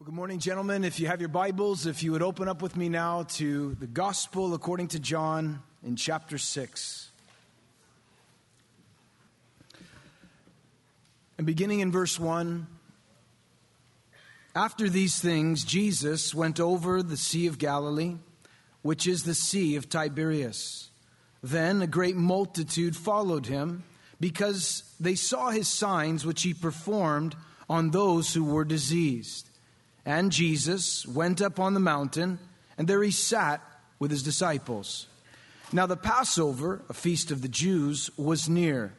Well, good morning, gentlemen. If you have your Bibles, if you would open up with me now to the Gospel according to John in chapter 6. And beginning in verse 1 After these things, Jesus went over the Sea of Galilee, which is the Sea of Tiberias. Then a great multitude followed him because they saw his signs which he performed on those who were diseased. And Jesus went up on the mountain, and there he sat with his disciples. Now the Passover, a feast of the Jews, was near.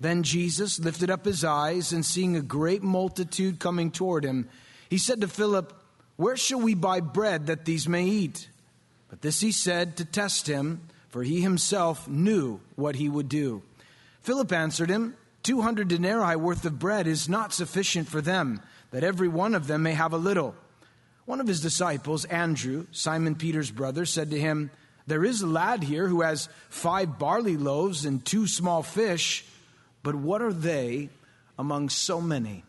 Then Jesus lifted up his eyes, and seeing a great multitude coming toward him, he said to Philip, Where shall we buy bread that these may eat? But this he said to test him, for he himself knew what he would do. Philip answered him, Two hundred denarii worth of bread is not sufficient for them that every one of them may have a little. One of his disciples, Andrew, Simon Peter's brother, said to him, There is a lad here who has five barley loaves and two small fish, but what are they among so many?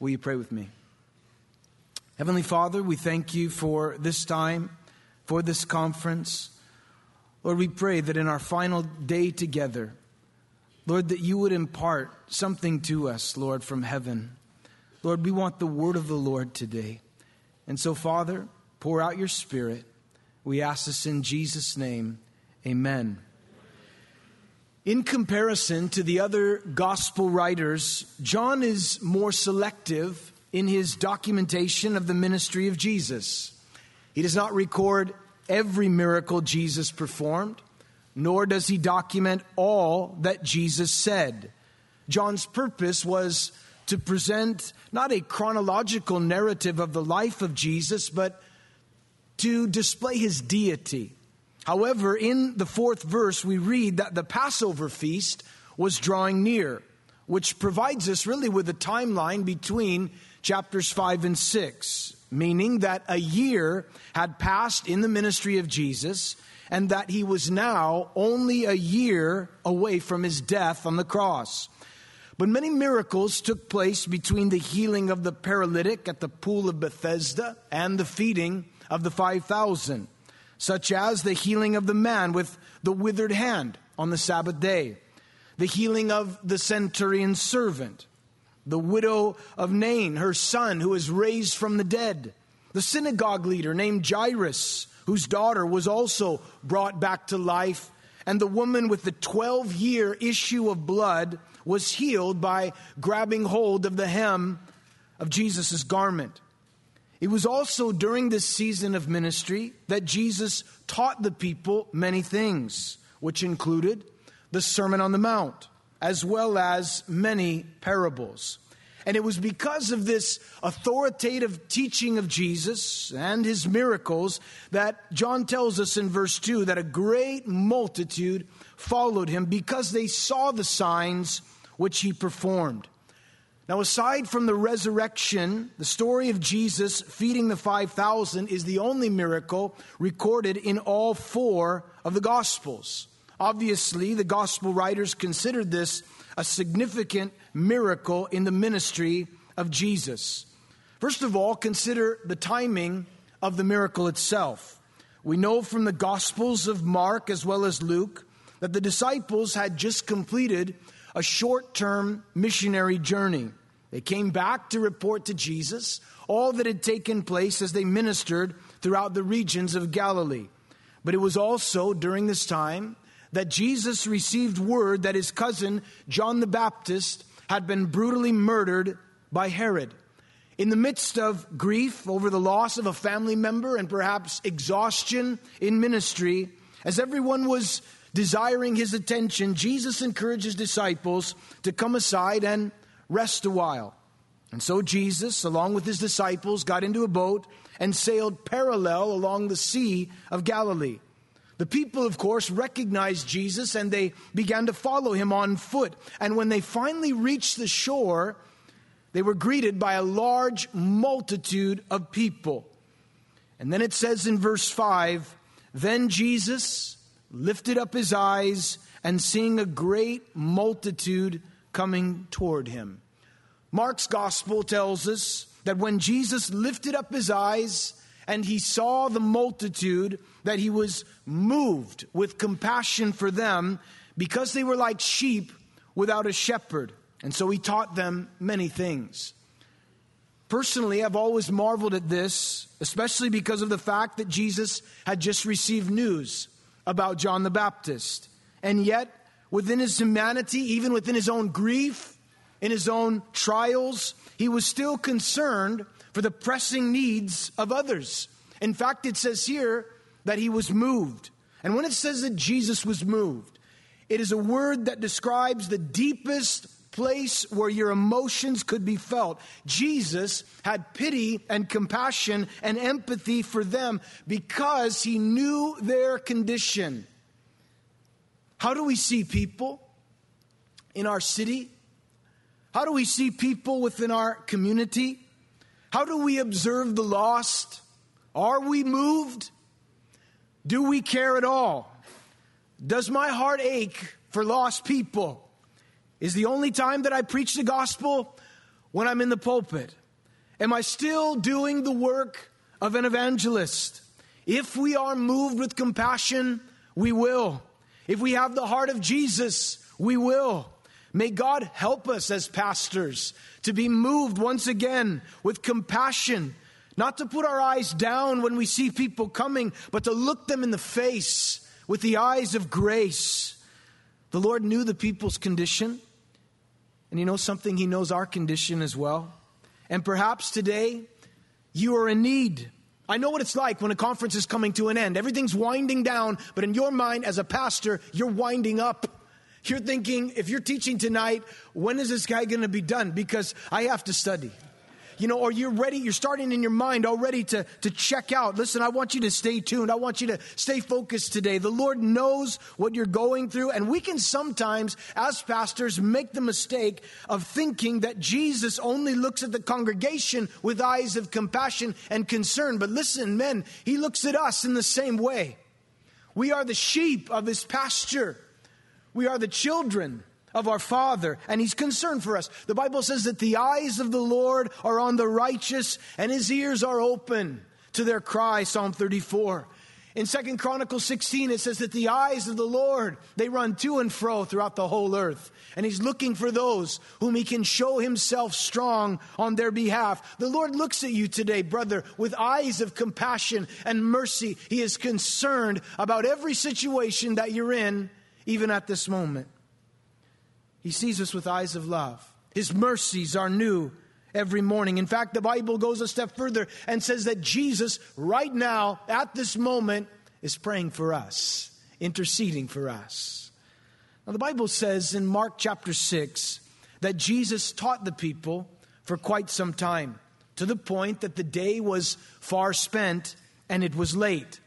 Will you pray with me? Heavenly Father, we thank you for this time, for this conference. Lord, we pray that in our final day together, Lord, that you would impart something to us, Lord, from heaven. Lord, we want the word of the Lord today. And so, Father, pour out your spirit. We ask this in Jesus' name. Amen. In comparison to the other gospel writers, John is more selective in his documentation of the ministry of Jesus. He does not record every miracle Jesus performed, nor does he document all that Jesus said. John's purpose was to present not a chronological narrative of the life of Jesus, but to display his deity. However, in the fourth verse, we read that the Passover feast was drawing near, which provides us really with a timeline between chapters 5 and 6, meaning that a year had passed in the ministry of Jesus and that he was now only a year away from his death on the cross. But many miracles took place between the healing of the paralytic at the pool of Bethesda and the feeding of the 5,000, such as the healing of the man with the withered hand on the Sabbath day, the healing of the centurion's servant, the widow of Nain, her son, who was raised from the dead, the synagogue leader named Jairus, whose daughter was also brought back to life, and the woman with the 12 year issue of blood was healed by grabbing hold of the hem of Jesus' garment. It was also during this season of ministry that Jesus taught the people many things, which included the Sermon on the Mount, as well as many parables. And it was because of this authoritative teaching of Jesus and his miracles that John tells us in verse 2 that a great multitude followed him because they saw the signs which he performed. Now, aside from the resurrection, the story of Jesus feeding the 5,000 is the only miracle recorded in all four of the Gospels. Obviously, the Gospel writers considered this a significant miracle in the ministry of Jesus. First of all, consider the timing of the miracle itself. We know from the Gospels of Mark as well as Luke that the disciples had just completed a short term missionary journey. They came back to report to Jesus all that had taken place as they ministered throughout the regions of Galilee. But it was also during this time that Jesus received word that his cousin, John the Baptist, had been brutally murdered by Herod. In the midst of grief over the loss of a family member and perhaps exhaustion in ministry, as everyone was desiring his attention, Jesus encouraged his disciples to come aside and rest a while. And so Jesus, along with his disciples, got into a boat and sailed parallel along the Sea of Galilee. The people, of course, recognized Jesus and they began to follow him on foot. And when they finally reached the shore, they were greeted by a large multitude of people. And then it says in verse 5 Then Jesus lifted up his eyes and seeing a great multitude coming toward him. Mark's gospel tells us that when Jesus lifted up his eyes and he saw the multitude, that he was moved with compassion for them because they were like sheep without a shepherd. And so he taught them many things. Personally, I've always marveled at this, especially because of the fact that Jesus had just received news about John the Baptist. And yet, within his humanity, even within his own grief, in his own trials, he was still concerned for the pressing needs of others. In fact, it says here that he was moved. And when it says that Jesus was moved, it is a word that describes the deepest place where your emotions could be felt. Jesus had pity and compassion and empathy for them because he knew their condition. How do we see people in our city? How do we see people within our community? How do we observe the lost? Are we moved? Do we care at all? Does my heart ache for lost people? Is the only time that I preach the gospel when I'm in the pulpit? Am I still doing the work of an evangelist? If we are moved with compassion, we will. If we have the heart of Jesus, we will. May God help us as pastors to be moved once again with compassion, not to put our eyes down when we see people coming, but to look them in the face with the eyes of grace. The Lord knew the people's condition. And you know something? He knows our condition as well. And perhaps today you are in need. I know what it's like when a conference is coming to an end. Everything's winding down, but in your mind as a pastor, you're winding up. You're thinking, if you're teaching tonight, when is this guy going to be done? Because I have to study you know, or you're ready, you're starting in your mind already to, to check out. Listen, I want you to stay tuned. I want you to stay focused today. The Lord knows what you're going through, and we can sometimes, as pastors, make the mistake of thinking that Jesus only looks at the congregation with eyes of compassion and concern. But listen, men, he looks at us in the same way. We are the sheep of his pasture. We are the children of our Father, and He's concerned for us. The Bible says that the eyes of the Lord are on the righteous, and His ears are open to their cry, Psalm 34. In Second Chronicles 16, it says that the eyes of the Lord, they run to and fro throughout the whole earth. And he's looking for those whom he can show himself strong on their behalf. The Lord looks at you today, brother, with eyes of compassion and mercy. He is concerned about every situation that you're in, even at this moment. He sees us with eyes of love. His mercies are new every morning. In fact, the Bible goes a step further and says that Jesus, right now, at this moment, is praying for us, interceding for us. Now, the Bible says in Mark chapter 6 that Jesus taught the people for quite some time, to the point that the day was far spent and it was late.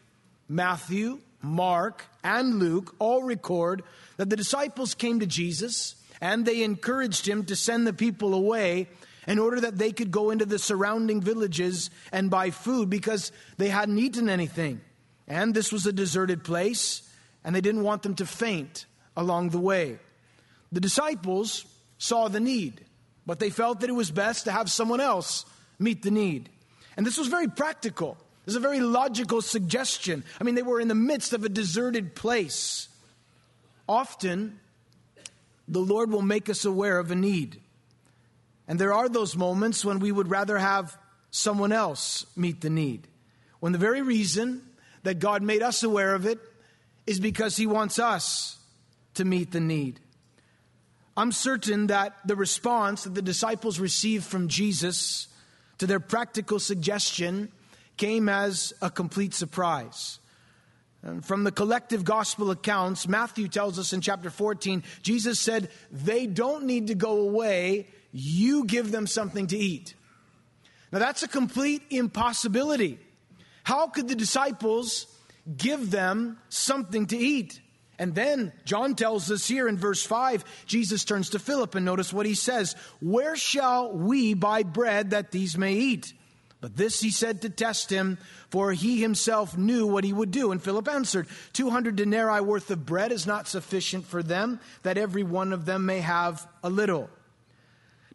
Matthew, Mark, and Luke all record that the disciples came to Jesus and they encouraged him to send the people away in order that they could go into the surrounding villages and buy food because they hadn't eaten anything. And this was a deserted place, and they didn't want them to faint along the way. The disciples saw the need, but they felt that it was best to have someone else meet the need. And this was very practical. This is a very logical suggestion. I mean, they were in the midst of a deserted place. Often, the Lord will make us aware of a need. And there are those moments when we would rather have someone else meet the need. When the very reason that God made us aware of it is because He wants us to meet the need. I'm certain that the response that the disciples received from Jesus to their practical suggestion came as a complete surprise. From the collective gospel accounts, Matthew tells us in chapter 14, Jesus said, They don't need to go away, you give them something to eat. Now, that's a complete impossibility. How could the disciples give them something to eat? And then John tells us here in verse 5, Jesus turns to Philip and notice what he says Where shall we buy bread that these may eat? But this he said to test him, for he himself knew what he would do. And Philip answered, 200 denarii worth of bread is not sufficient for them, that every one of them may have a little.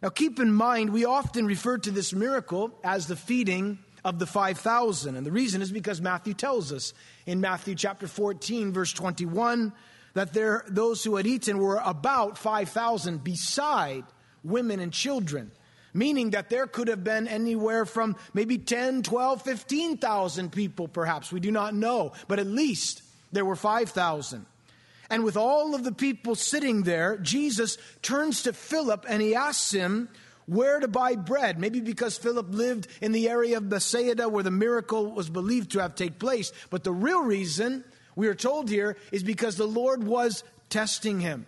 Now keep in mind, we often refer to this miracle as the feeding of the 5,000. And the reason is because Matthew tells us in Matthew chapter 14, verse 21, that there, those who had eaten were about 5,000 beside women and children, meaning that there could have been anywhere from maybe 10, 12, 15,000 people, perhaps. We do not know, but at least there were 5,000. And with all of the people sitting there, Jesus turns to Philip and he asks him, where to buy bread. Maybe because Philip lived in the area of Bethsaida where the miracle was believed to have taken place. But the real reason we are told here is because the Lord was testing him.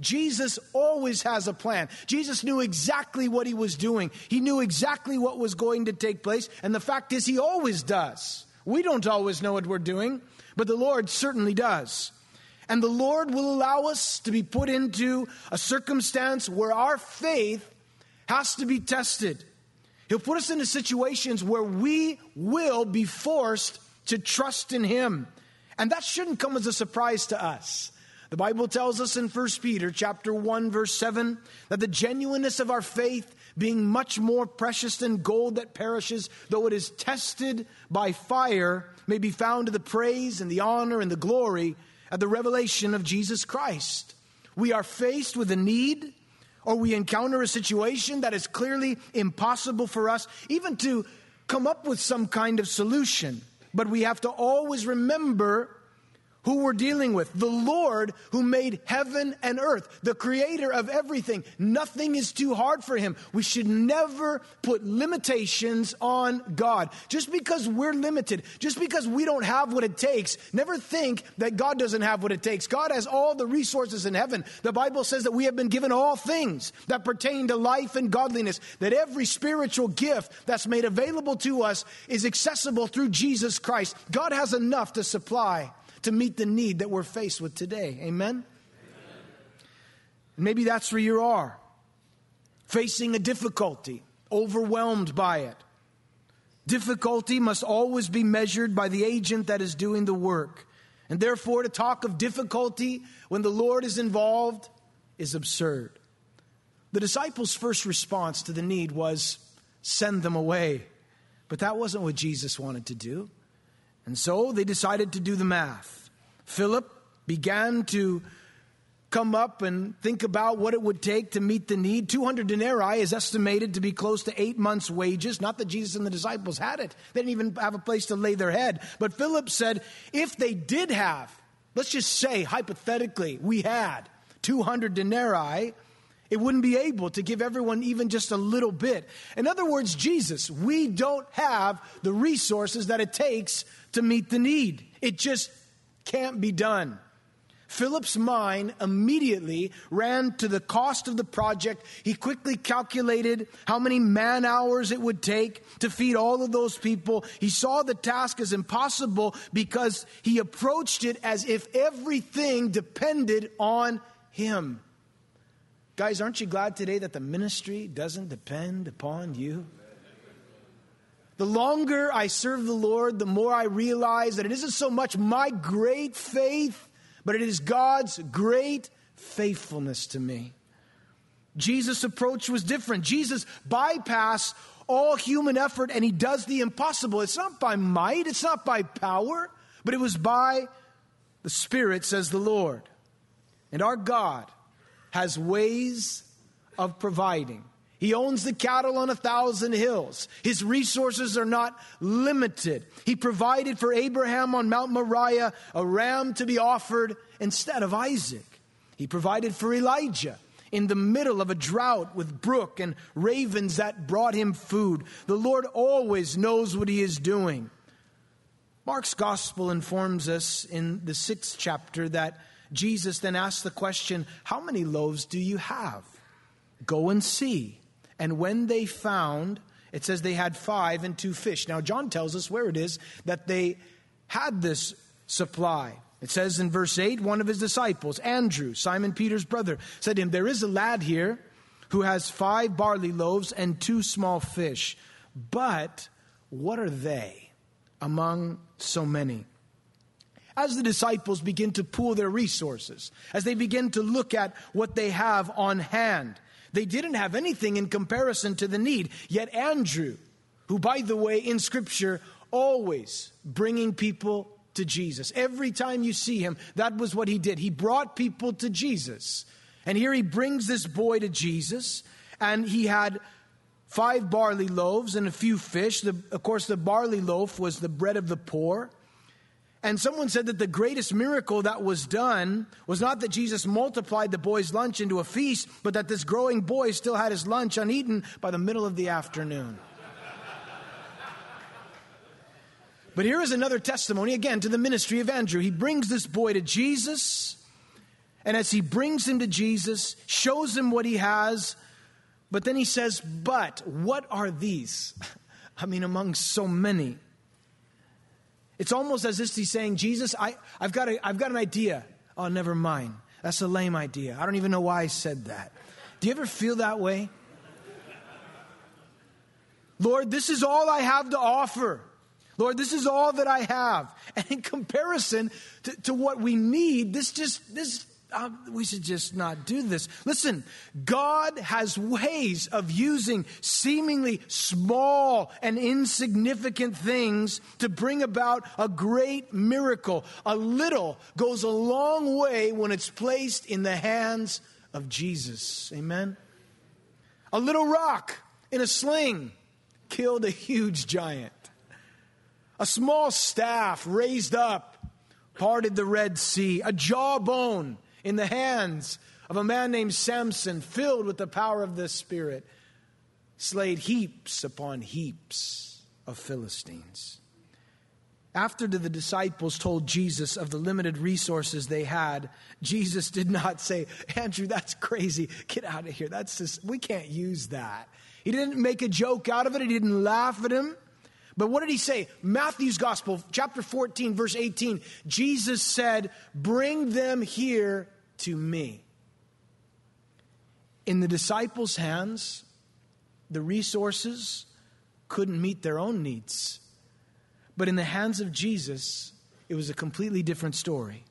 Jesus always has a plan. Jesus knew exactly what he was doing. He knew exactly what was going to take place. And the fact is, he always does. We don't always know what we're doing, but the Lord certainly does. And the Lord will allow us to be put into a circumstance where our faith has to be tested. He'll put us into situations where we will be forced to trust in Him. And that shouldn't come as a surprise to us. The Bible tells us in 1 Peter chapter 1 verse 7 that the genuineness of our faith being much more precious than gold that perishes though it is tested by fire may be found to the praise and the honor and the glory at the revelation of Jesus Christ. We are faced with a need or we encounter a situation that is clearly impossible for us even to come up with some kind of solution. But we have to always remember who we're dealing with. The Lord who made heaven and earth, the creator of everything. Nothing is too hard for him. We should never put limitations on God. Just because we're limited, just because we don't have what it takes, never think that God doesn't have what it takes. God has all the resources in heaven. The Bible says that we have been given all things that pertain to life and godliness, that every spiritual gift that's made available to us is accessible through Jesus Christ. God has enough to supply to meet the need that we're faced with today. Amen? Amen. Maybe that's where you are, facing a difficulty, overwhelmed by it. Difficulty must always be measured by the agent that is doing the work. And therefore, to talk of difficulty when the Lord is involved is absurd. The disciples' first response to the need was send them away. But that wasn't what Jesus wanted to do. And so they decided to do the math. Philip began to come up and think about what it would take to meet the need. 200 denarii is estimated to be close to eight months' wages. Not that Jesus and the disciples had it, they didn't even have a place to lay their head. But Philip said, if they did have, let's just say hypothetically, we had 200 denarii, it wouldn't be able to give everyone even just a little bit. In other words, Jesus, we don't have the resources that it takes to meet the need. It just can't be done. Philip's mind immediately ran to the cost of the project. He quickly calculated how many man hours it would take to feed all of those people. He saw the task as impossible because he approached it as if everything depended on him. Guys, aren't you glad today that the ministry doesn't depend upon you? The longer I serve the Lord, the more I realize that it isn't so much my great faith, but it is God's great faithfulness to me. Jesus' approach was different. Jesus bypassed all human effort and he does the impossible. It's not by might, it's not by power, but it was by the Spirit, says the Lord. And our God has ways of providing. He owns the cattle on a thousand hills. His resources are not limited. He provided for Abraham on Mount Moriah a ram to be offered instead of Isaac. He provided for Elijah in the middle of a drought with brook and ravens that brought him food. The Lord always knows what he is doing. Mark's gospel informs us in the sixth chapter that Jesus then asked the question, How many loaves do you have? Go and see. And when they found It says they had five and two fish. Now, John tells us where it is that they had this supply. It says in verse 8 one of his disciples, Andrew, Simon Peter's brother, said to him, There is a lad here who has five barley loaves and two small fish. But what are they among so many? As the disciples begin to pool their resources, as they begin to look at what they have on hand, they didn't have anything in comparison to the need. Yet Andrew, who, by the way, in Scripture, always bringing people to Jesus. Every time you see him, that was what he did. He brought people to Jesus. And here he brings this boy to Jesus, and he had five barley loaves and a few fish. The, of course, the barley loaf was the bread of the poor. And someone said that the greatest miracle that was done was not that Jesus multiplied the boy's lunch into a feast, but that this growing boy still had his lunch uneaten by the middle of the afternoon. but here is another testimony, again, to the ministry of Andrew. He brings this boy to Jesus. And as he brings him to Jesus, shows him what he has, but then he says, But what are these? I mean, among so many. It's almost as if he's saying, Jesus, I, have got a, I've got an idea. Oh, never mind. That's a lame idea. I don't even know why I said that. Do you ever feel that way? Lord, this is all I have to offer. Lord, this is all that I have. And in comparison to, to what we need, this just, this um, we should just not do this. Listen, God has ways of using seemingly small and insignificant things to bring about a great miracle. A little goes a long way when it's placed in the hands of Jesus. Amen? A little rock in a sling killed a huge giant. A small staff raised up parted the Red Sea. A jawbone in the hands of a man named Samson, filled with the power of the Spirit, slayed heaps upon heaps of Philistines. After the disciples told Jesus of the limited resources they had, Jesus did not say, Andrew, that's crazy. Get out of here. That's just, we can't use that. He didn't make a joke out of it, he didn't laugh at him. But what did he say? Matthew's Gospel, chapter 14, verse 18. Jesus said, Bring them here to me. In the disciples' hands, the resources couldn't meet their own needs. But in the hands of Jesus, it was a completely different story.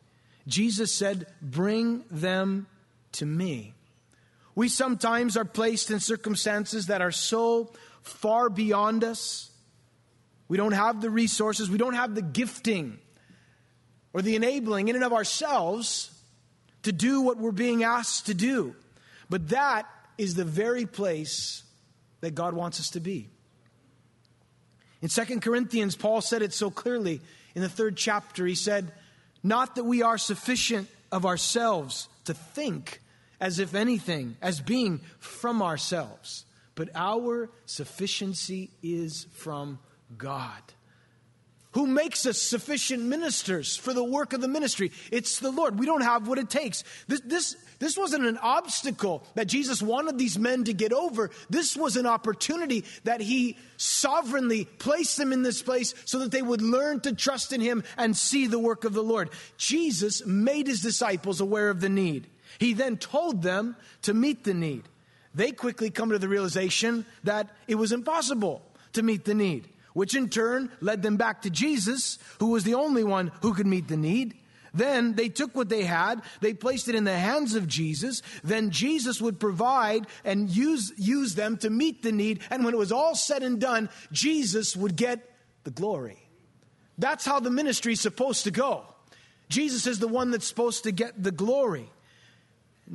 Jesus said, Bring them to me. We sometimes are placed in circumstances that are so far beyond us. We don't have the resources, we don't have the gifting or the enabling in and of ourselves to do what we're being asked to do. But that is the very place that God wants us to be. In 2 Corinthians, Paul said it so clearly in the third chapter. He said, Not that we are sufficient of ourselves to think as if anything, as being from ourselves, but our sufficiency is from God who makes us sufficient ministers for the work of the ministry. It's the Lord. We don't have what it takes. This, this, this wasn't an obstacle that Jesus wanted these men to get over. This was an opportunity that he sovereignly placed them in this place so that they would learn to trust in him and see the work of the Lord. Jesus made his disciples aware of the need. He then told them to meet the need. They quickly come to the realization that it was impossible to meet the need which in turn led them back to Jesus, who was the only one who could meet the need. Then they took what they had, they placed it in the hands of Jesus. Then Jesus would provide and use, use them to meet the need. And when it was all said and done, Jesus would get the glory. That's how the ministry is supposed to go. Jesus is the one that's supposed to get the glory.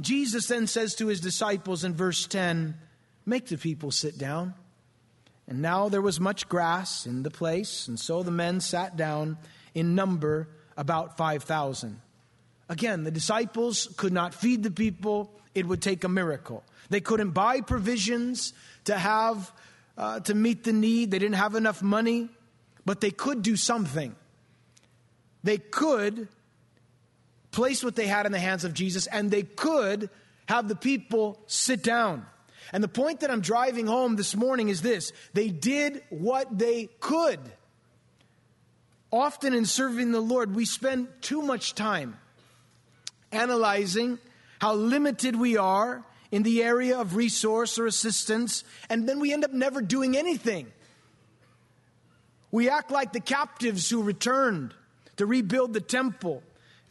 Jesus then says to his disciples in verse 10 Make the people sit down. And now there was much grass in the place, and so the men sat down in number about 5,000. Again, the disciples could not feed the people, it would take a miracle. They couldn't buy provisions to have uh, to meet the need. They didn't have enough money, but they could do something. They could place what they had in the hands of Jesus and they could have the people sit down. And the point that I'm driving home this morning is this they did what they could. Often in serving the Lord, we spend too much time analyzing how limited we are in the area of resource or assistance, and then we end up never doing anything. We act like the captives who returned to rebuild the temple.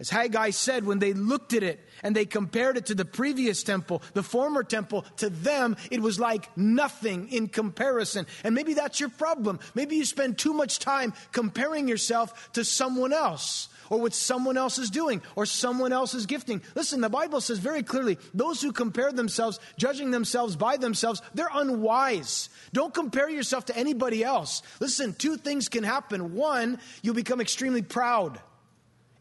As Haggai said, when they looked at it and they compared it to the previous temple, the former temple, to them, it was like nothing in comparison. And maybe that's your problem. Maybe you spend too much time comparing yourself to someone else or what someone else is doing or someone else is gifting. Listen, the Bible says very clearly those who compare themselves, judging themselves by themselves, they're unwise. Don't compare yourself to anybody else. Listen, two things can happen. One, you'll become extremely proud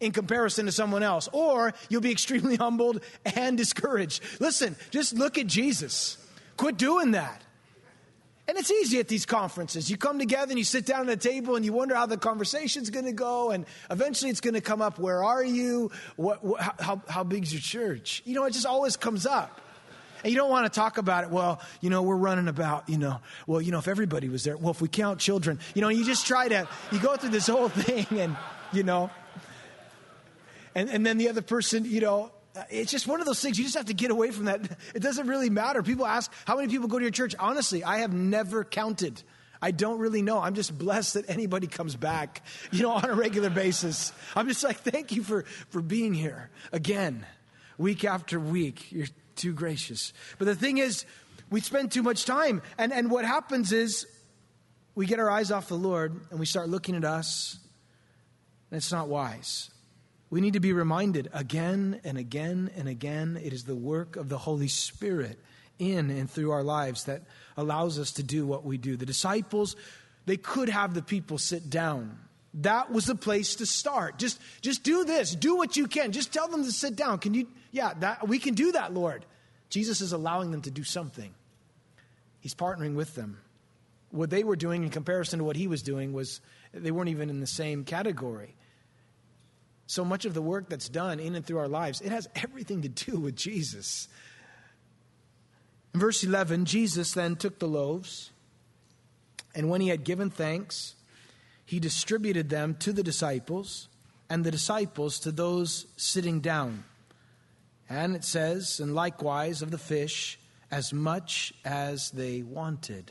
in comparison to someone else, or you'll be extremely humbled and discouraged. Listen, just look at Jesus. Quit doing that. And it's easy at these conferences. You come together and you sit down at a table and you wonder how the conversation's going to go. And eventually it's going to come up where are you? What, what, how, how big's your church? You know, it just always comes up. And you don't want to talk about it. Well, you know, we're running about, you know, well, you know, if everybody was there, well, if we count children, you know, you just try to, you go through this whole thing and, you know, and, and then the other person, you know, it's just one of those things. You just have to get away from that. It doesn't really matter. People ask, how many people go to your church? Honestly, I have never counted. I don't really know. I'm just blessed that anybody comes back, you know, on a regular basis. I'm just like, thank you for, for being here again, week after week. You're too gracious. But the thing is, we spend too much time. And, and what happens is we get our eyes off the Lord and we start looking at us, and it's not wise. We need to be reminded again and again and again it is the work of the Holy Spirit in and through our lives that allows us to do what we do. The disciples, they could have the people sit down. That was the place to start. Just, just do this. Do what you can. Just tell them to sit down. Can you? Yeah, that, we can do that, Lord. Jesus is allowing them to do something. He's partnering with them. What they were doing in comparison to what he was doing was they weren't even in the same category so much of the work that's done in and through our lives, it has everything to do with Jesus. In verse 11, Jesus then took the loaves, and when he had given thanks, he distributed them to the disciples, and the disciples to those sitting down. And it says, and likewise of the fish, as much as they wanted.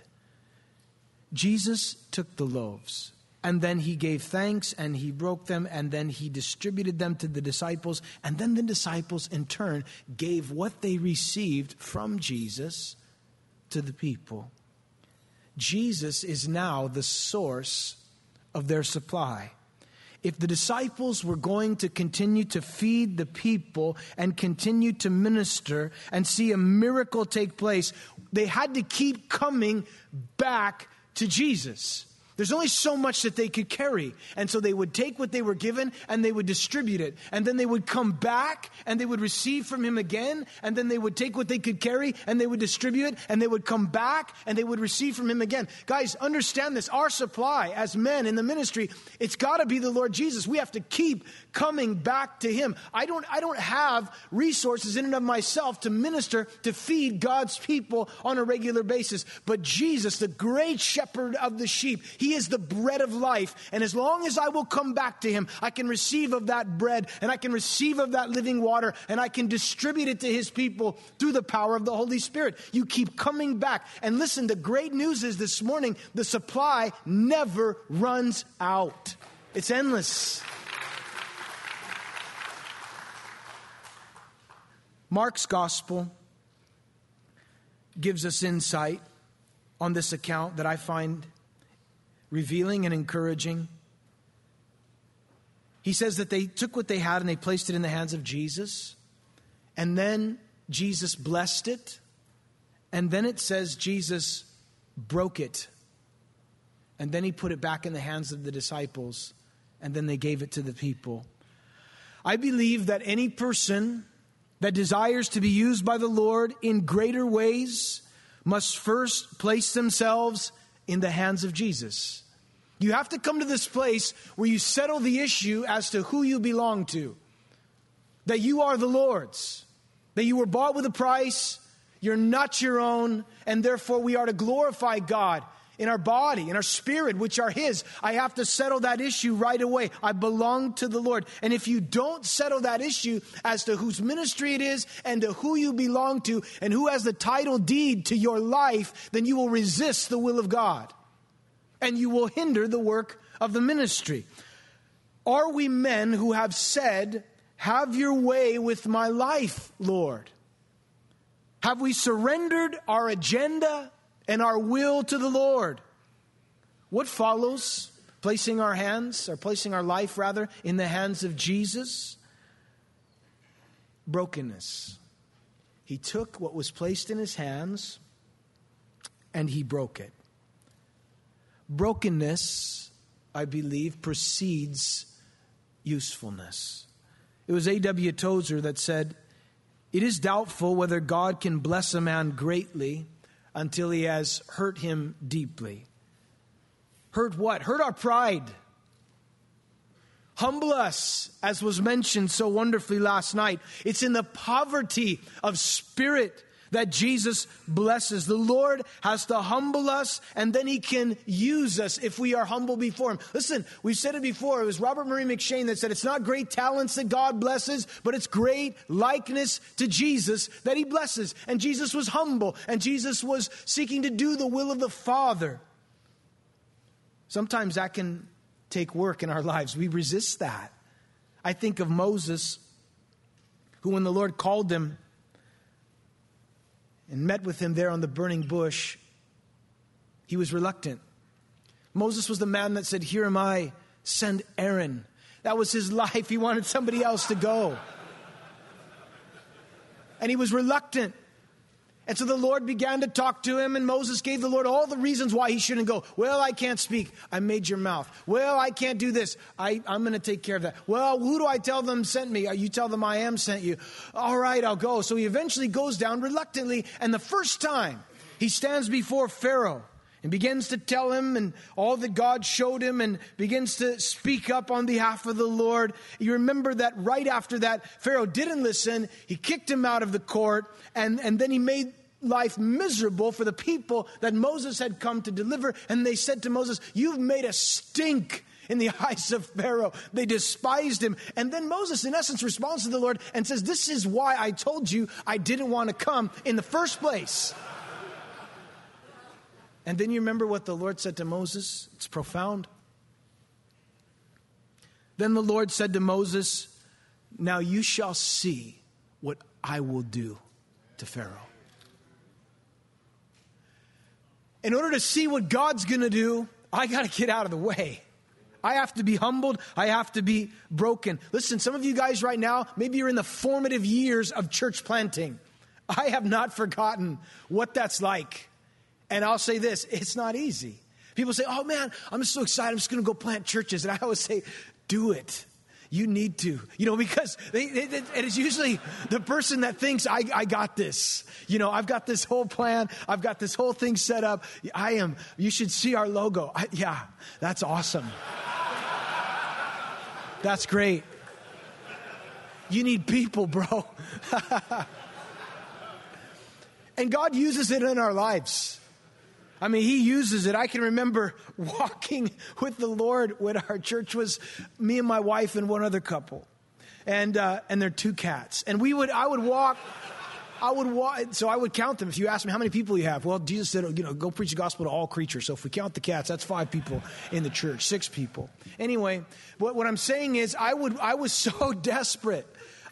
Jesus took the loaves and then he gave thanks and he broke them and then he distributed them to the disciples. And then the disciples, in turn, gave what they received from Jesus to the people. Jesus is now the source of their supply. If the disciples were going to continue to feed the people and continue to minister and see a miracle take place, they had to keep coming back to Jesus. There's only so much that they could carry. And so they would take what they were given and they would distribute it. And then they would come back and they would receive from him again. And then they would take what they could carry and they would distribute it. And they would come back and they would receive from him again. Guys, understand this. Our supply as men in the ministry, it's got to be the Lord Jesus. We have to keep coming back to him. I don't, I don't have resources in and of myself to minister, to feed God's people on a regular basis. But Jesus, the great shepherd of the sheep, he he is the bread of life. And as long as I will come back to Him, I can receive of that bread and I can receive of that living water and I can distribute it to His people through the power of the Holy Spirit. You keep coming back. And listen, the great news is this morning the supply never runs out, it's endless. Mark's gospel gives us insight on this account that I find revealing and encouraging. He says that they took what they had and they placed it in the hands of Jesus. And then Jesus blessed it. And then it says Jesus broke it. And then he put it back in the hands of the disciples. And then they gave it to the people. I believe that any person that desires to be used by the Lord in greater ways must first place themselves in the hands of Jesus. You have to come to this place where you settle the issue as to who you belong to. That you are the Lord's, that you were bought with a price, You're not your own, and therefore we are to glorify God in our body, in our spirit, which are His. I have to settle that issue right away. I belong to the Lord. And if you don't settle that issue as to whose ministry it is and to who you belong to and who has the title deed to your life, then you will resist the will of God and you will hinder the work of the ministry. Are we men who have said, Have your way with my life, Lord? Have we surrendered our agenda and our will to the Lord. What follows? Placing our hands, or placing our life rather, in the hands of Jesus? Brokenness. He took what was placed in his hands and he broke it. Brokenness, I believe, precedes usefulness. It was A.W. Tozer that said, It is doubtful whether God can bless a man greatly until he has hurt him deeply. Hurt what? Hurt our pride. Humble us, as was mentioned so wonderfully last night. It's in the poverty of spirit that Jesus blesses. The Lord has to humble us and then he can use us if we are humble before him. Listen, we've said it before. It was Robert Murray M'Cheyne that said it's not great talents that God blesses, but it's great likeness to Jesus that he blesses. And Jesus was humble and Jesus was seeking to do the will of the Father. Sometimes that can take work in our lives. We resist that. I think of Moses, who, when the Lord called him, and met with him there on the burning bush, he was reluctant. Moses was the man that said, Here am I, send Aaron. That was his life. He wanted somebody else to go. And he was reluctant. And so the Lord began to talk to him, and Moses gave the Lord all the reasons why he shouldn't go. Well, I can't speak. I made your mouth. Well, I can't do this. I, am going to take care of that. Well, who do I tell them sent me? Uh, you tell them I am sent you. All right, I'll go. So he eventually goes down reluctantly, and the first time he stands before Pharaoh and begins to tell him and all that God showed him and begins to speak up on behalf of the Lord. You remember that right after that, Pharaoh didn't listen. He kicked him out of the court and, and then he made life miserable for the people that Moses had come to deliver. And they said to Moses, You've made a stink in the eyes of Pharaoh. They despised him. And then Moses, in essence, responds to the Lord and says, This is why I told you I didn't want to come in the first place. And then you remember what the Lord said to Moses? It's profound. Then the Lord said to Moses, Now you shall see what I will do to Pharaoh. in order to see what God's going to do, I got to get out of the way. I have to be humbled. I have to be broken. Listen, some of you guys right now, maybe you're in the formative years of church planting. I have not forgotten what that's like. And I'll say this it's not easy. People say, oh man, I'm so excited. I'm just to go plant churches. And I always say, do it you need to, you know, because they, they, they, it is usually the person that thinks, I, I got this. You know, I've got this whole plan. I've got this whole thing set up. I am, you should see our logo. I, yeah, that's awesome. That's great. You need people, bro. and God uses it in our lives. I mean, he uses it. I can remember walking with the Lord when our church was me and my wife and one other couple, and uh, and their two cats. And we would, I would walk. I would walk, so I would count them. If you ask me how many people you have, well, Jesus said, you know, go preach the gospel to all creatures. So if we count the cats, that's five people in the church, six people. Anyway, what, what I'm saying is, I would, I was so desperate.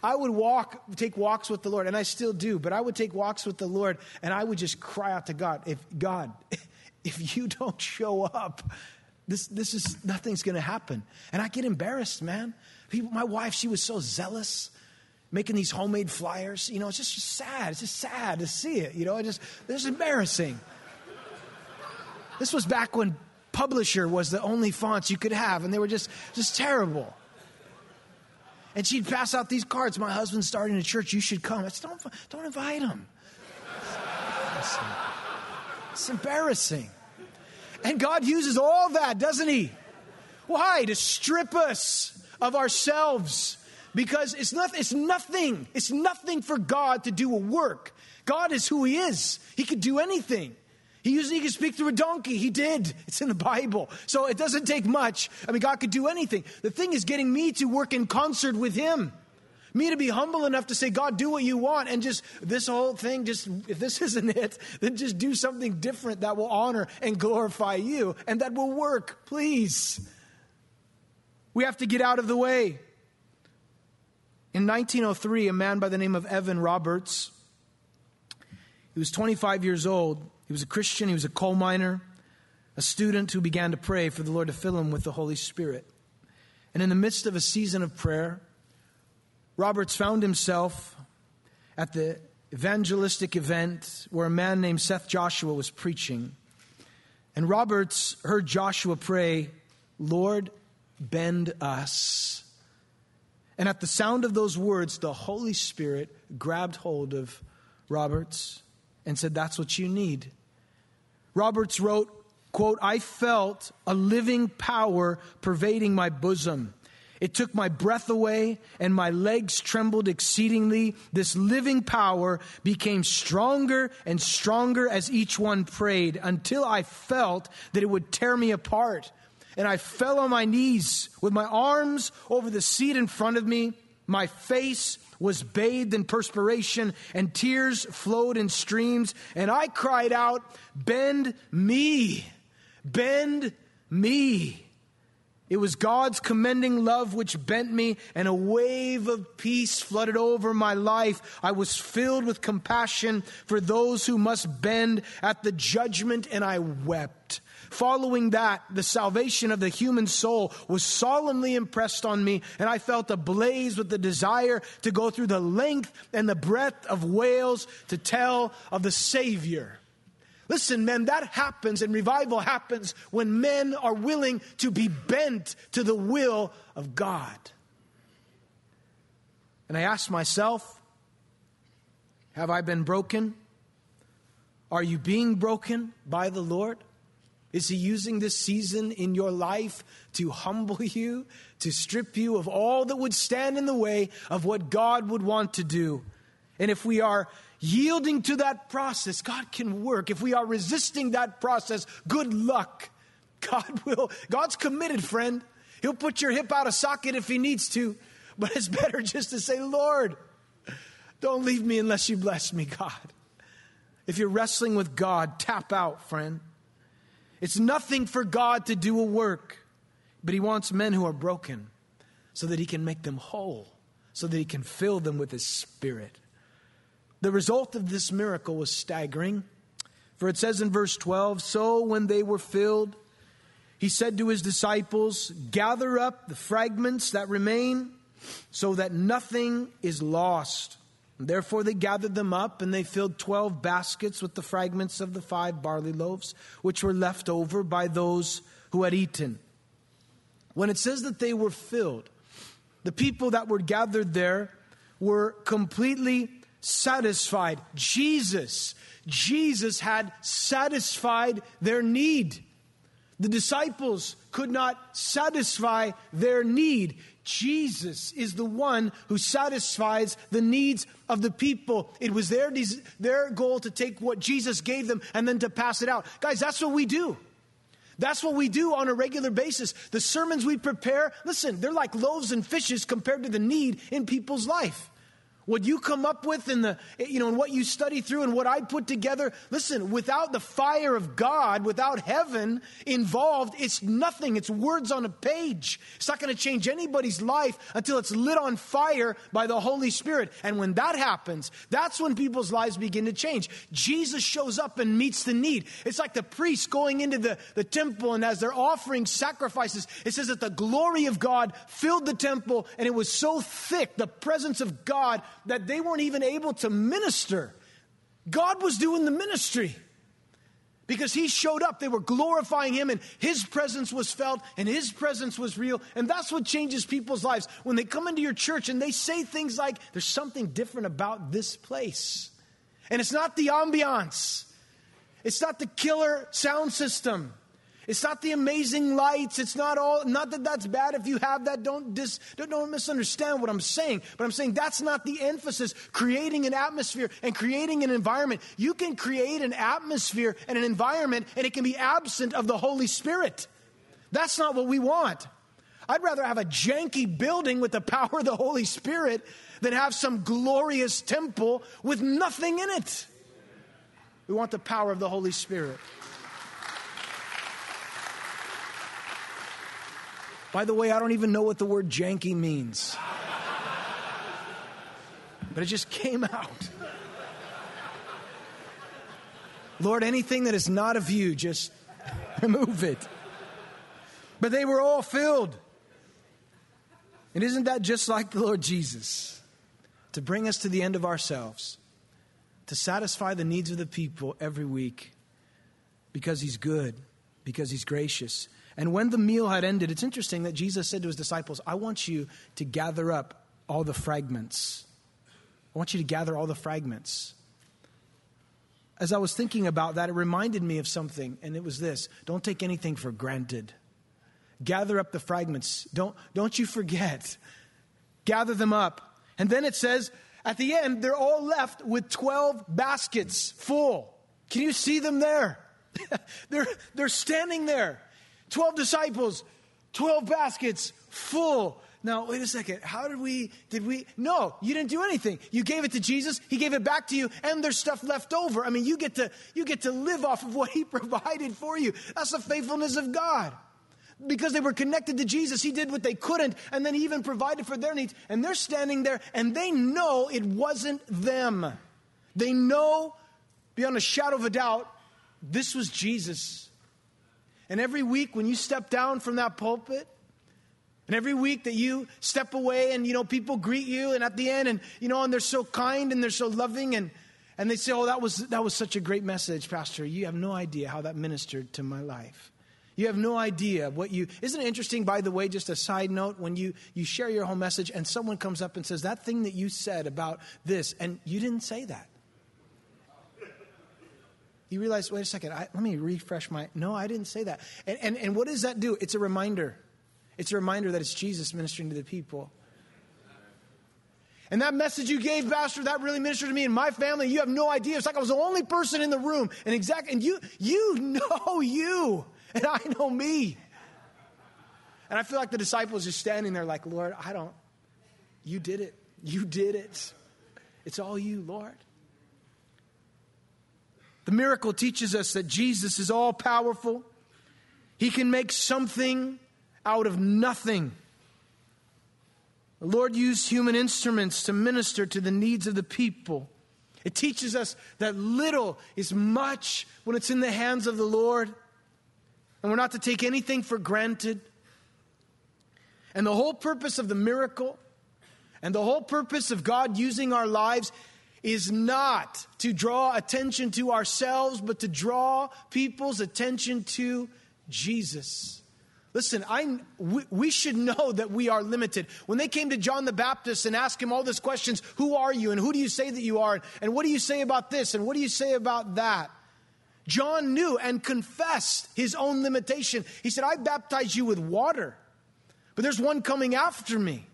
I would walk, take walks with the Lord, and I still do, but I would take walks with the Lord, and I would just cry out to God, if God, if you don't show up, this, this is, nothing's going to happen. And I get embarrassed, man. People, my wife, she was so zealous making these homemade flyers. You know, it's just sad. It's just sad to see it. You know, it just, it's embarrassing. This was back when publisher was the only fonts you could have, and they were just, just terrible. And she'd pass out these cards. My husband's starting a church. You should come. I said, don't, don't invite him. It's, it's embarrassing. And God uses all that, doesn't He? Why? To strip us of ourselves. Because it's, not, it's nothing. It's nothing for God to do a work. God is who He is. He could do anything. He usually could speak through a donkey. He did. It's in the Bible. So it doesn't take much. I mean, God could do anything. The thing is getting me to work in concert with Him. Me to be humble enough to say, God, do what you want, and just this whole thing, just if this isn't it, then just do something different that will honor and glorify you and that will work, please. We have to get out of the way. In 1903, a man by the name of Evan Roberts, he was 25 years old. He was a Christian, he was a coal miner, a student who began to pray for the Lord to fill him with the Holy Spirit. And in the midst of a season of prayer, Roberts found himself at the evangelistic event where a man named Seth Joshua was preaching. And Roberts heard Joshua pray, Lord, bend us. And at the sound of those words, the Holy Spirit grabbed hold of Roberts and said, That's what you need. Roberts wrote, quote, I felt a living power pervading my bosom. It took my breath away and my legs trembled exceedingly. This living power became stronger and stronger as each one prayed until I felt that it would tear me apart. And I fell on my knees with my arms over the seat in front of me. My face was bathed in perspiration and tears flowed in streams. And I cried out, Bend me, bend me. It was God's commending love which bent me, and a wave of peace flooded over my life. I was filled with compassion for those who must bend at the judgment, and I wept. Following that, the salvation of the human soul was solemnly impressed on me, and I felt ablaze with the desire to go through the length and the breadth of Wales to tell of the Savior. Listen, men, that happens and revival happens when men are willing to be bent to the will of God. And I ask myself, have I been broken? Are you being broken by the Lord? Is He using this season in your life to humble you, to strip you of all that would stand in the way of what God would want to do? And if we are yielding to that process, God can work. If we are resisting that process, good luck. God will. God's committed, friend. He'll put your hip out of socket if he needs to, but it's better just to say, Lord, don't leave me unless you bless me, God. If you're wrestling with God, tap out, friend. It's nothing for God to do a work, but He wants men who are broken so that He can make them whole, so that He can fill them with His Spirit. The result of this miracle was staggering. For it says in verse 12 So when they were filled, he said to his disciples, Gather up the fragments that remain so that nothing is lost. And therefore they gathered them up, and they filled twelve baskets with the fragments of the five barley loaves, which were left over by those who had eaten. When it says that they were filled, the people that were gathered there were completely satisfied. Jesus, Jesus had satisfied their need. The disciples could not satisfy their need. Jesus is the one who satisfies the needs of the people. It was their, their goal to take what Jesus gave them and then to pass it out. Guys, that's what we do. That's what we do on a regular basis. The sermons we prepare, listen, they're like loaves and fishes compared to the need in people's life. What you come up with and the, you know, and what you study through and what I put together, listen, without the fire of God, without heaven involved, it's nothing. It's words on a page. It's not going to change anybody's life until it's lit on fire by the Holy Spirit. And when that happens, that's when people's lives begin to change. Jesus shows up and meets the need. It's like the priests going into the, the temple and as they're offering sacrifices, it says that the glory of God filled the temple and it was so thick, the presence of God that they weren't even able to minister. God was doing the ministry because he showed up. They were glorifying him, and his presence was felt, and his presence was real. And that's what changes people's lives. When they come into your church and they say things like, There's something different about this place. And it's not the ambiance, it's not the killer sound system. It's not the amazing lights. It's not all, not that that's bad if you have that. Don't, dis, don't, don't misunderstand what I'm saying. But I'm saying that's not the emphasis. Creating an atmosphere and creating an environment. You can create an atmosphere and an environment and it can be absent of the Holy Spirit. That's not what we want. I'd rather have a janky building with the power of the Holy Spirit than have some glorious temple with nothing in it. We want the power of the Holy Spirit. By the way, I don't even know what the word janky means. But it just came out. Lord, anything that is not of you, just remove it. But they were all filled. And isn't that just like the Lord Jesus? To bring us to the end of ourselves, to satisfy the needs of the people every week because He's good, because He's gracious, and when the meal had ended, it's interesting that Jesus said to his disciples, I want you to gather up all the fragments. I want you to gather all the fragments. As I was thinking about that, it reminded me of something, and it was this don't take anything for granted. Gather up the fragments. Don't, don't you forget. Gather them up. And then it says, at the end, they're all left with 12 baskets full. Can you see them there? they're, they're standing there. 12 disciples, 12 baskets full. Now, wait a second. How did we, did we? No, you didn't do anything. You gave it to Jesus. He gave it back to you and there's stuff left over. I mean, you get to, you get to live off of what he provided for you. That's the faithfulness of God. Because they were connected to Jesus, he did what they couldn't and then he even provided for their needs. And they're standing there and they know it wasn't them. They know beyond a shadow of a doubt this was Jesus and every week when you step down from that pulpit, and every week that you step away and, you know, people greet you and at the end and, you know, and they're so kind and they're so loving and, and they say, oh, that was, that was such a great message, Pastor. You have no idea how that ministered to my life. You have no idea what you, isn't it interesting, by the way, just a side note, when you, you share your whole message and someone comes up and says, that thing that you said about this, and you didn't say that you realize, wait a second, I, let me refresh my. No, I didn't say that. And, and, and what does that do? It's a reminder. It's a reminder that it's Jesus ministering to the people. And that message you gave, Pastor, that really ministered to me and my family. You have no idea. It's like I was the only person in the room. And exactly, and you, you know you, and I know me. And I feel like the disciples just standing there, like, Lord, I don't. You did it. You did it. It's all you, Lord. The miracle teaches us that Jesus is all powerful. He can make something out of nothing. The Lord used human instruments to minister to the needs of the people. It teaches us that little is much when it's in the hands of the Lord, and we're not to take anything for granted. And the whole purpose of the miracle and the whole purpose of God using our lives is not to draw attention to ourselves, but to draw people's attention to Jesus. Listen, I, we, we, should know that we are limited. When they came to John the Baptist and asked him all these questions who are you, and who do you say that you are, and what do you say about this, and what do you say about that? John knew and confessed his own limitation. He said, I baptize you with water, but there's one coming after me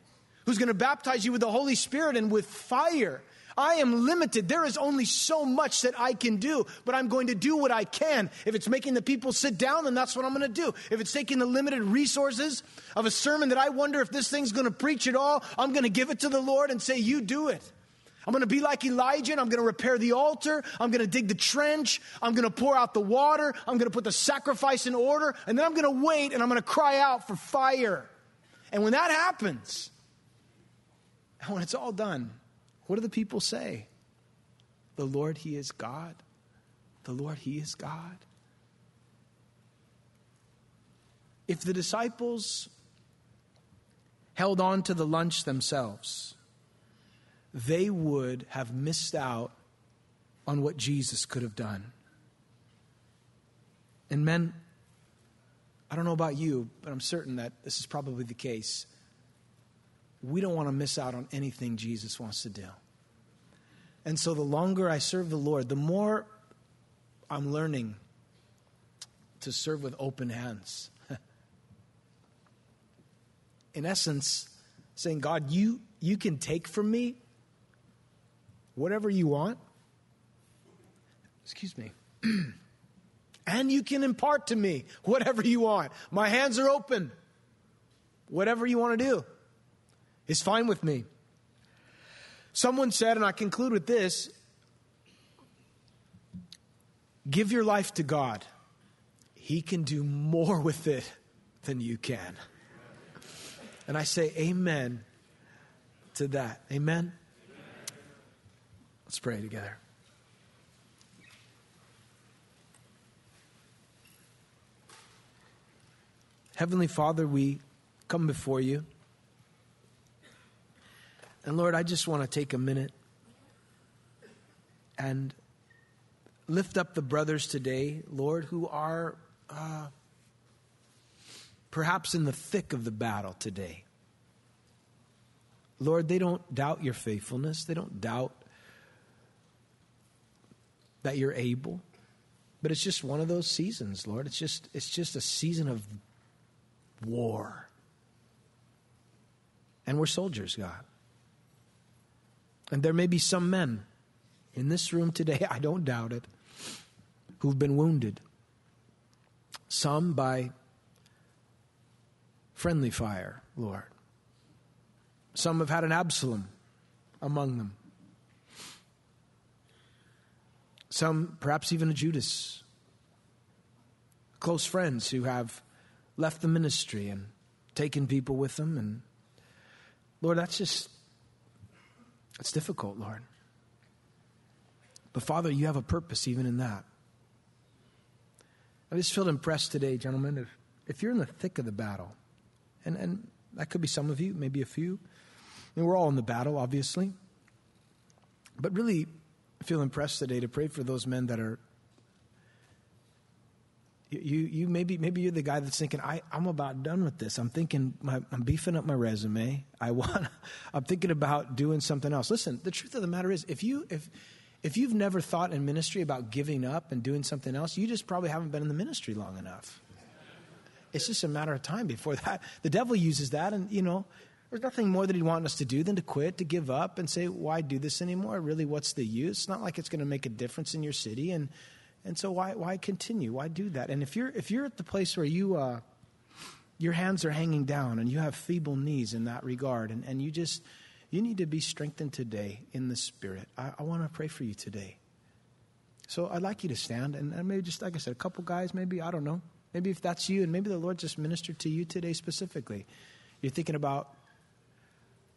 who's going to baptize you with the Holy Spirit and with fire. I am limited. There is only so much that I can do, but I'm going to do what I can. If it's making the people sit down, then that's what I'm going to do. If it's taking the limited resources of a sermon that I wonder if this thing's going to preach at all, I'm going to give it to the Lord and say, You do it. I'm going to be like Elijah and I'm going to repair the altar. I'm going to dig the trench. I'm going to pour out the water. I'm going to put the sacrifice in order. And then I'm going to wait and I'm going to cry out for fire. And when that happens, and when it's all done, what do the people say? The Lord, He is God. The Lord, He is God. If the disciples held on to the lunch themselves, they would have missed out on what Jesus could have done. And men, I don't know about you, but I'm certain that this is probably the case we don't want to miss out on anything Jesus wants to do. And so the longer I serve the Lord, the more I'm learning to serve with open hands. In essence, saying, God, you, you can take from me whatever you want. Excuse me. and you can impart to me whatever you want. My hands are open. Whatever you want to do is fine with me. Someone said, and I conclude with this give your life to God. He can do more with it than you can. And I say, Amen to that. Amen. Let's pray together. Heavenly Father, we come before you. And Lord, I just want to take a minute and lift up the brothers today, Lord, who are uh, perhaps in the thick of the battle today. Lord, they don't doubt your faithfulness, they don't doubt that you're able. But it's just one of those seasons, Lord. It's just it's just a season of war. And we're soldiers, God. And there may be some men in this room today, I don't doubt it, who've been wounded. Some by friendly fire, Lord. Some have had an Absalom among them. Some, perhaps even a Judas. Close friends who have left the ministry and taken people with them. And Lord, that's just, it's difficult, Lord. But Father, you have a purpose even in that. I just feel impressed today, gentlemen, if, if you're in the thick of the battle, and, and that could be some of you, maybe a few. I mean, we're all in the battle, obviously. But really, feel impressed today to pray for those men that are. You, you maybe maybe you're the guy that's thinking I'm about done with this. I'm thinking my, I'm beefing up my resume. I want I'm thinking about doing something else. Listen, the truth of the matter is, if you if if you've never thought in ministry about giving up and doing something else, you just probably haven't been in the ministry long enough. It's just a matter of time before that. The devil uses that, and you know, there's nothing more that he'd want us to do than to quit, to give up, and say, why do this anymore? Really, what's the use? It's not like it's going to make a difference in your city. And, and so why, why continue? Why do that? And if you're, if you're at the place where you, uh, your hands are hanging down and you have feeble knees in that regard, and, and you just, you need to be strengthened today in the Spirit. I, I want to pray for you today. So I'd like you to stand, and, and maybe just, like I said, a couple guys, maybe, I don't know. Maybe if that's you, and maybe the Lord just ministered to you today specifically. You're thinking about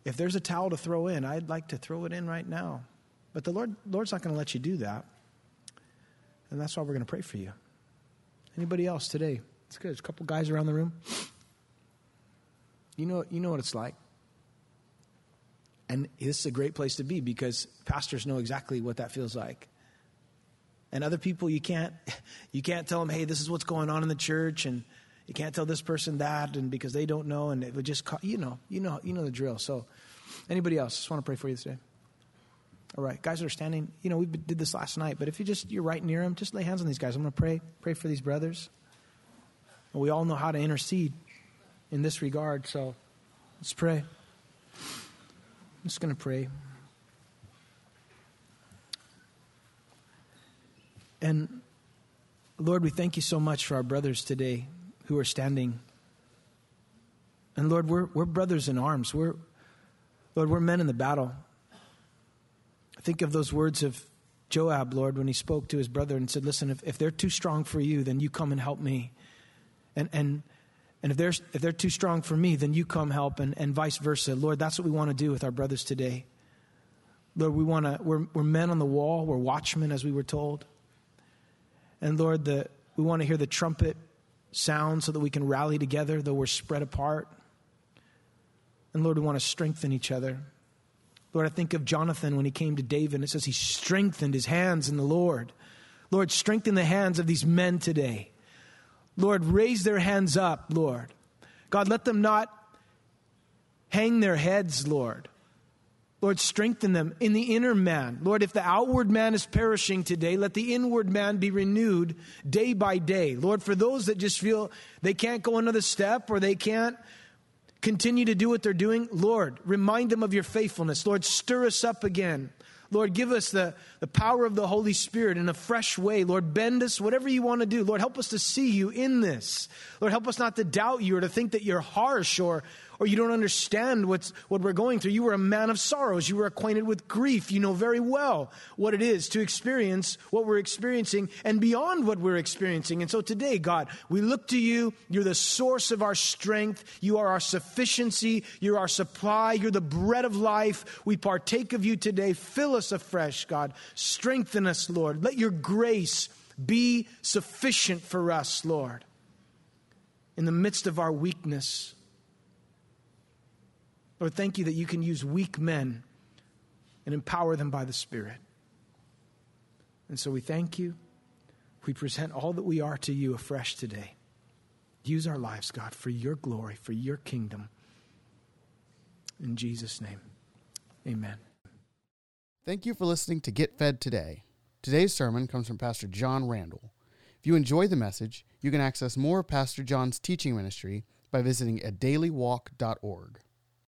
if there's a towel to throw in, I'd like to throw it in right now. But the Lord, Lord's not going to let you do that. And that's why we're going to pray for you. Anybody else today? It's good. There's a couple guys around the room. You know, you know what it's like. And this is a great place to be because pastors know exactly what that feels like. And other people, you can't, you can't tell them, hey, this is what's going on in the church, and you can't tell this person that, and because they don't know, and it would just, you know, you know, you know the drill. So, anybody else? Just want to pray for you today. All right, guys that are standing. You know, we did this last night, but if you just you're right near them, just lay hands on these guys. I'm going to pray, pray for these brothers. And we all know how to intercede in this regard, so let's pray. I'm just going to pray. And Lord, we thank you so much for our brothers today who are standing. And Lord, we're, we're brothers in arms. We're, Lord, we're men in the battle. Think of those words of Joab, Lord, when he spoke to his brother and said, Listen, if, if they're too strong for you, then you come and help me. And, and, and if, they're, if they're too strong for me, then you come help, and, and vice versa. Lord, that's what we want to do with our brothers today. Lord, we want to, we're, we're men on the wall, we're watchmen, as we were told. And Lord, the, we want to hear the trumpet sound so that we can rally together, though we're spread apart. And Lord, we want to strengthen each other. Lord, I think of Jonathan when he came to David, and it says he strengthened his hands in the Lord. Lord, strengthen the hands of these men today. Lord, raise their hands up, Lord. God, let them not hang their heads, Lord. Lord, strengthen them in the inner man. Lord, if the outward man is perishing today, let the inward man be renewed day by day. Lord, for those that just feel they can't go another step or they can't continue to do what they're doing, Lord, remind them of your faithfulness. Lord, stir us up again. Lord, give us the, the power of the Holy Spirit in a fresh way. Lord, bend us, whatever you want to do. Lord, help us to see you in this. Lord, help us not to doubt you or to think that you're harsh or, or you don't understand what's, what we're going through. You were a man of sorrows. You were acquainted with grief. You know very well what it is to experience what we're experiencing and beyond what we're experiencing. And so today, God, we look to you. You're the source of our strength. You are our sufficiency. You're our supply. You're the bread of life. We partake of you today. Fill us afresh, God. Strengthen us, Lord. Let your grace be sufficient for us, Lord. In the midst of our weakness, Lord, thank you that you can use weak men and empower them by the Spirit. And so we thank you. We present all that we are to you afresh today. Use our lives, God, for your glory, for your kingdom. In Jesus' name, amen. Thank you for listening to Get Fed Today. Today's sermon comes from Pastor John Randall. If you enjoy the message, you can access more of Pastor John's teaching ministry by visiting a dailywalk.org.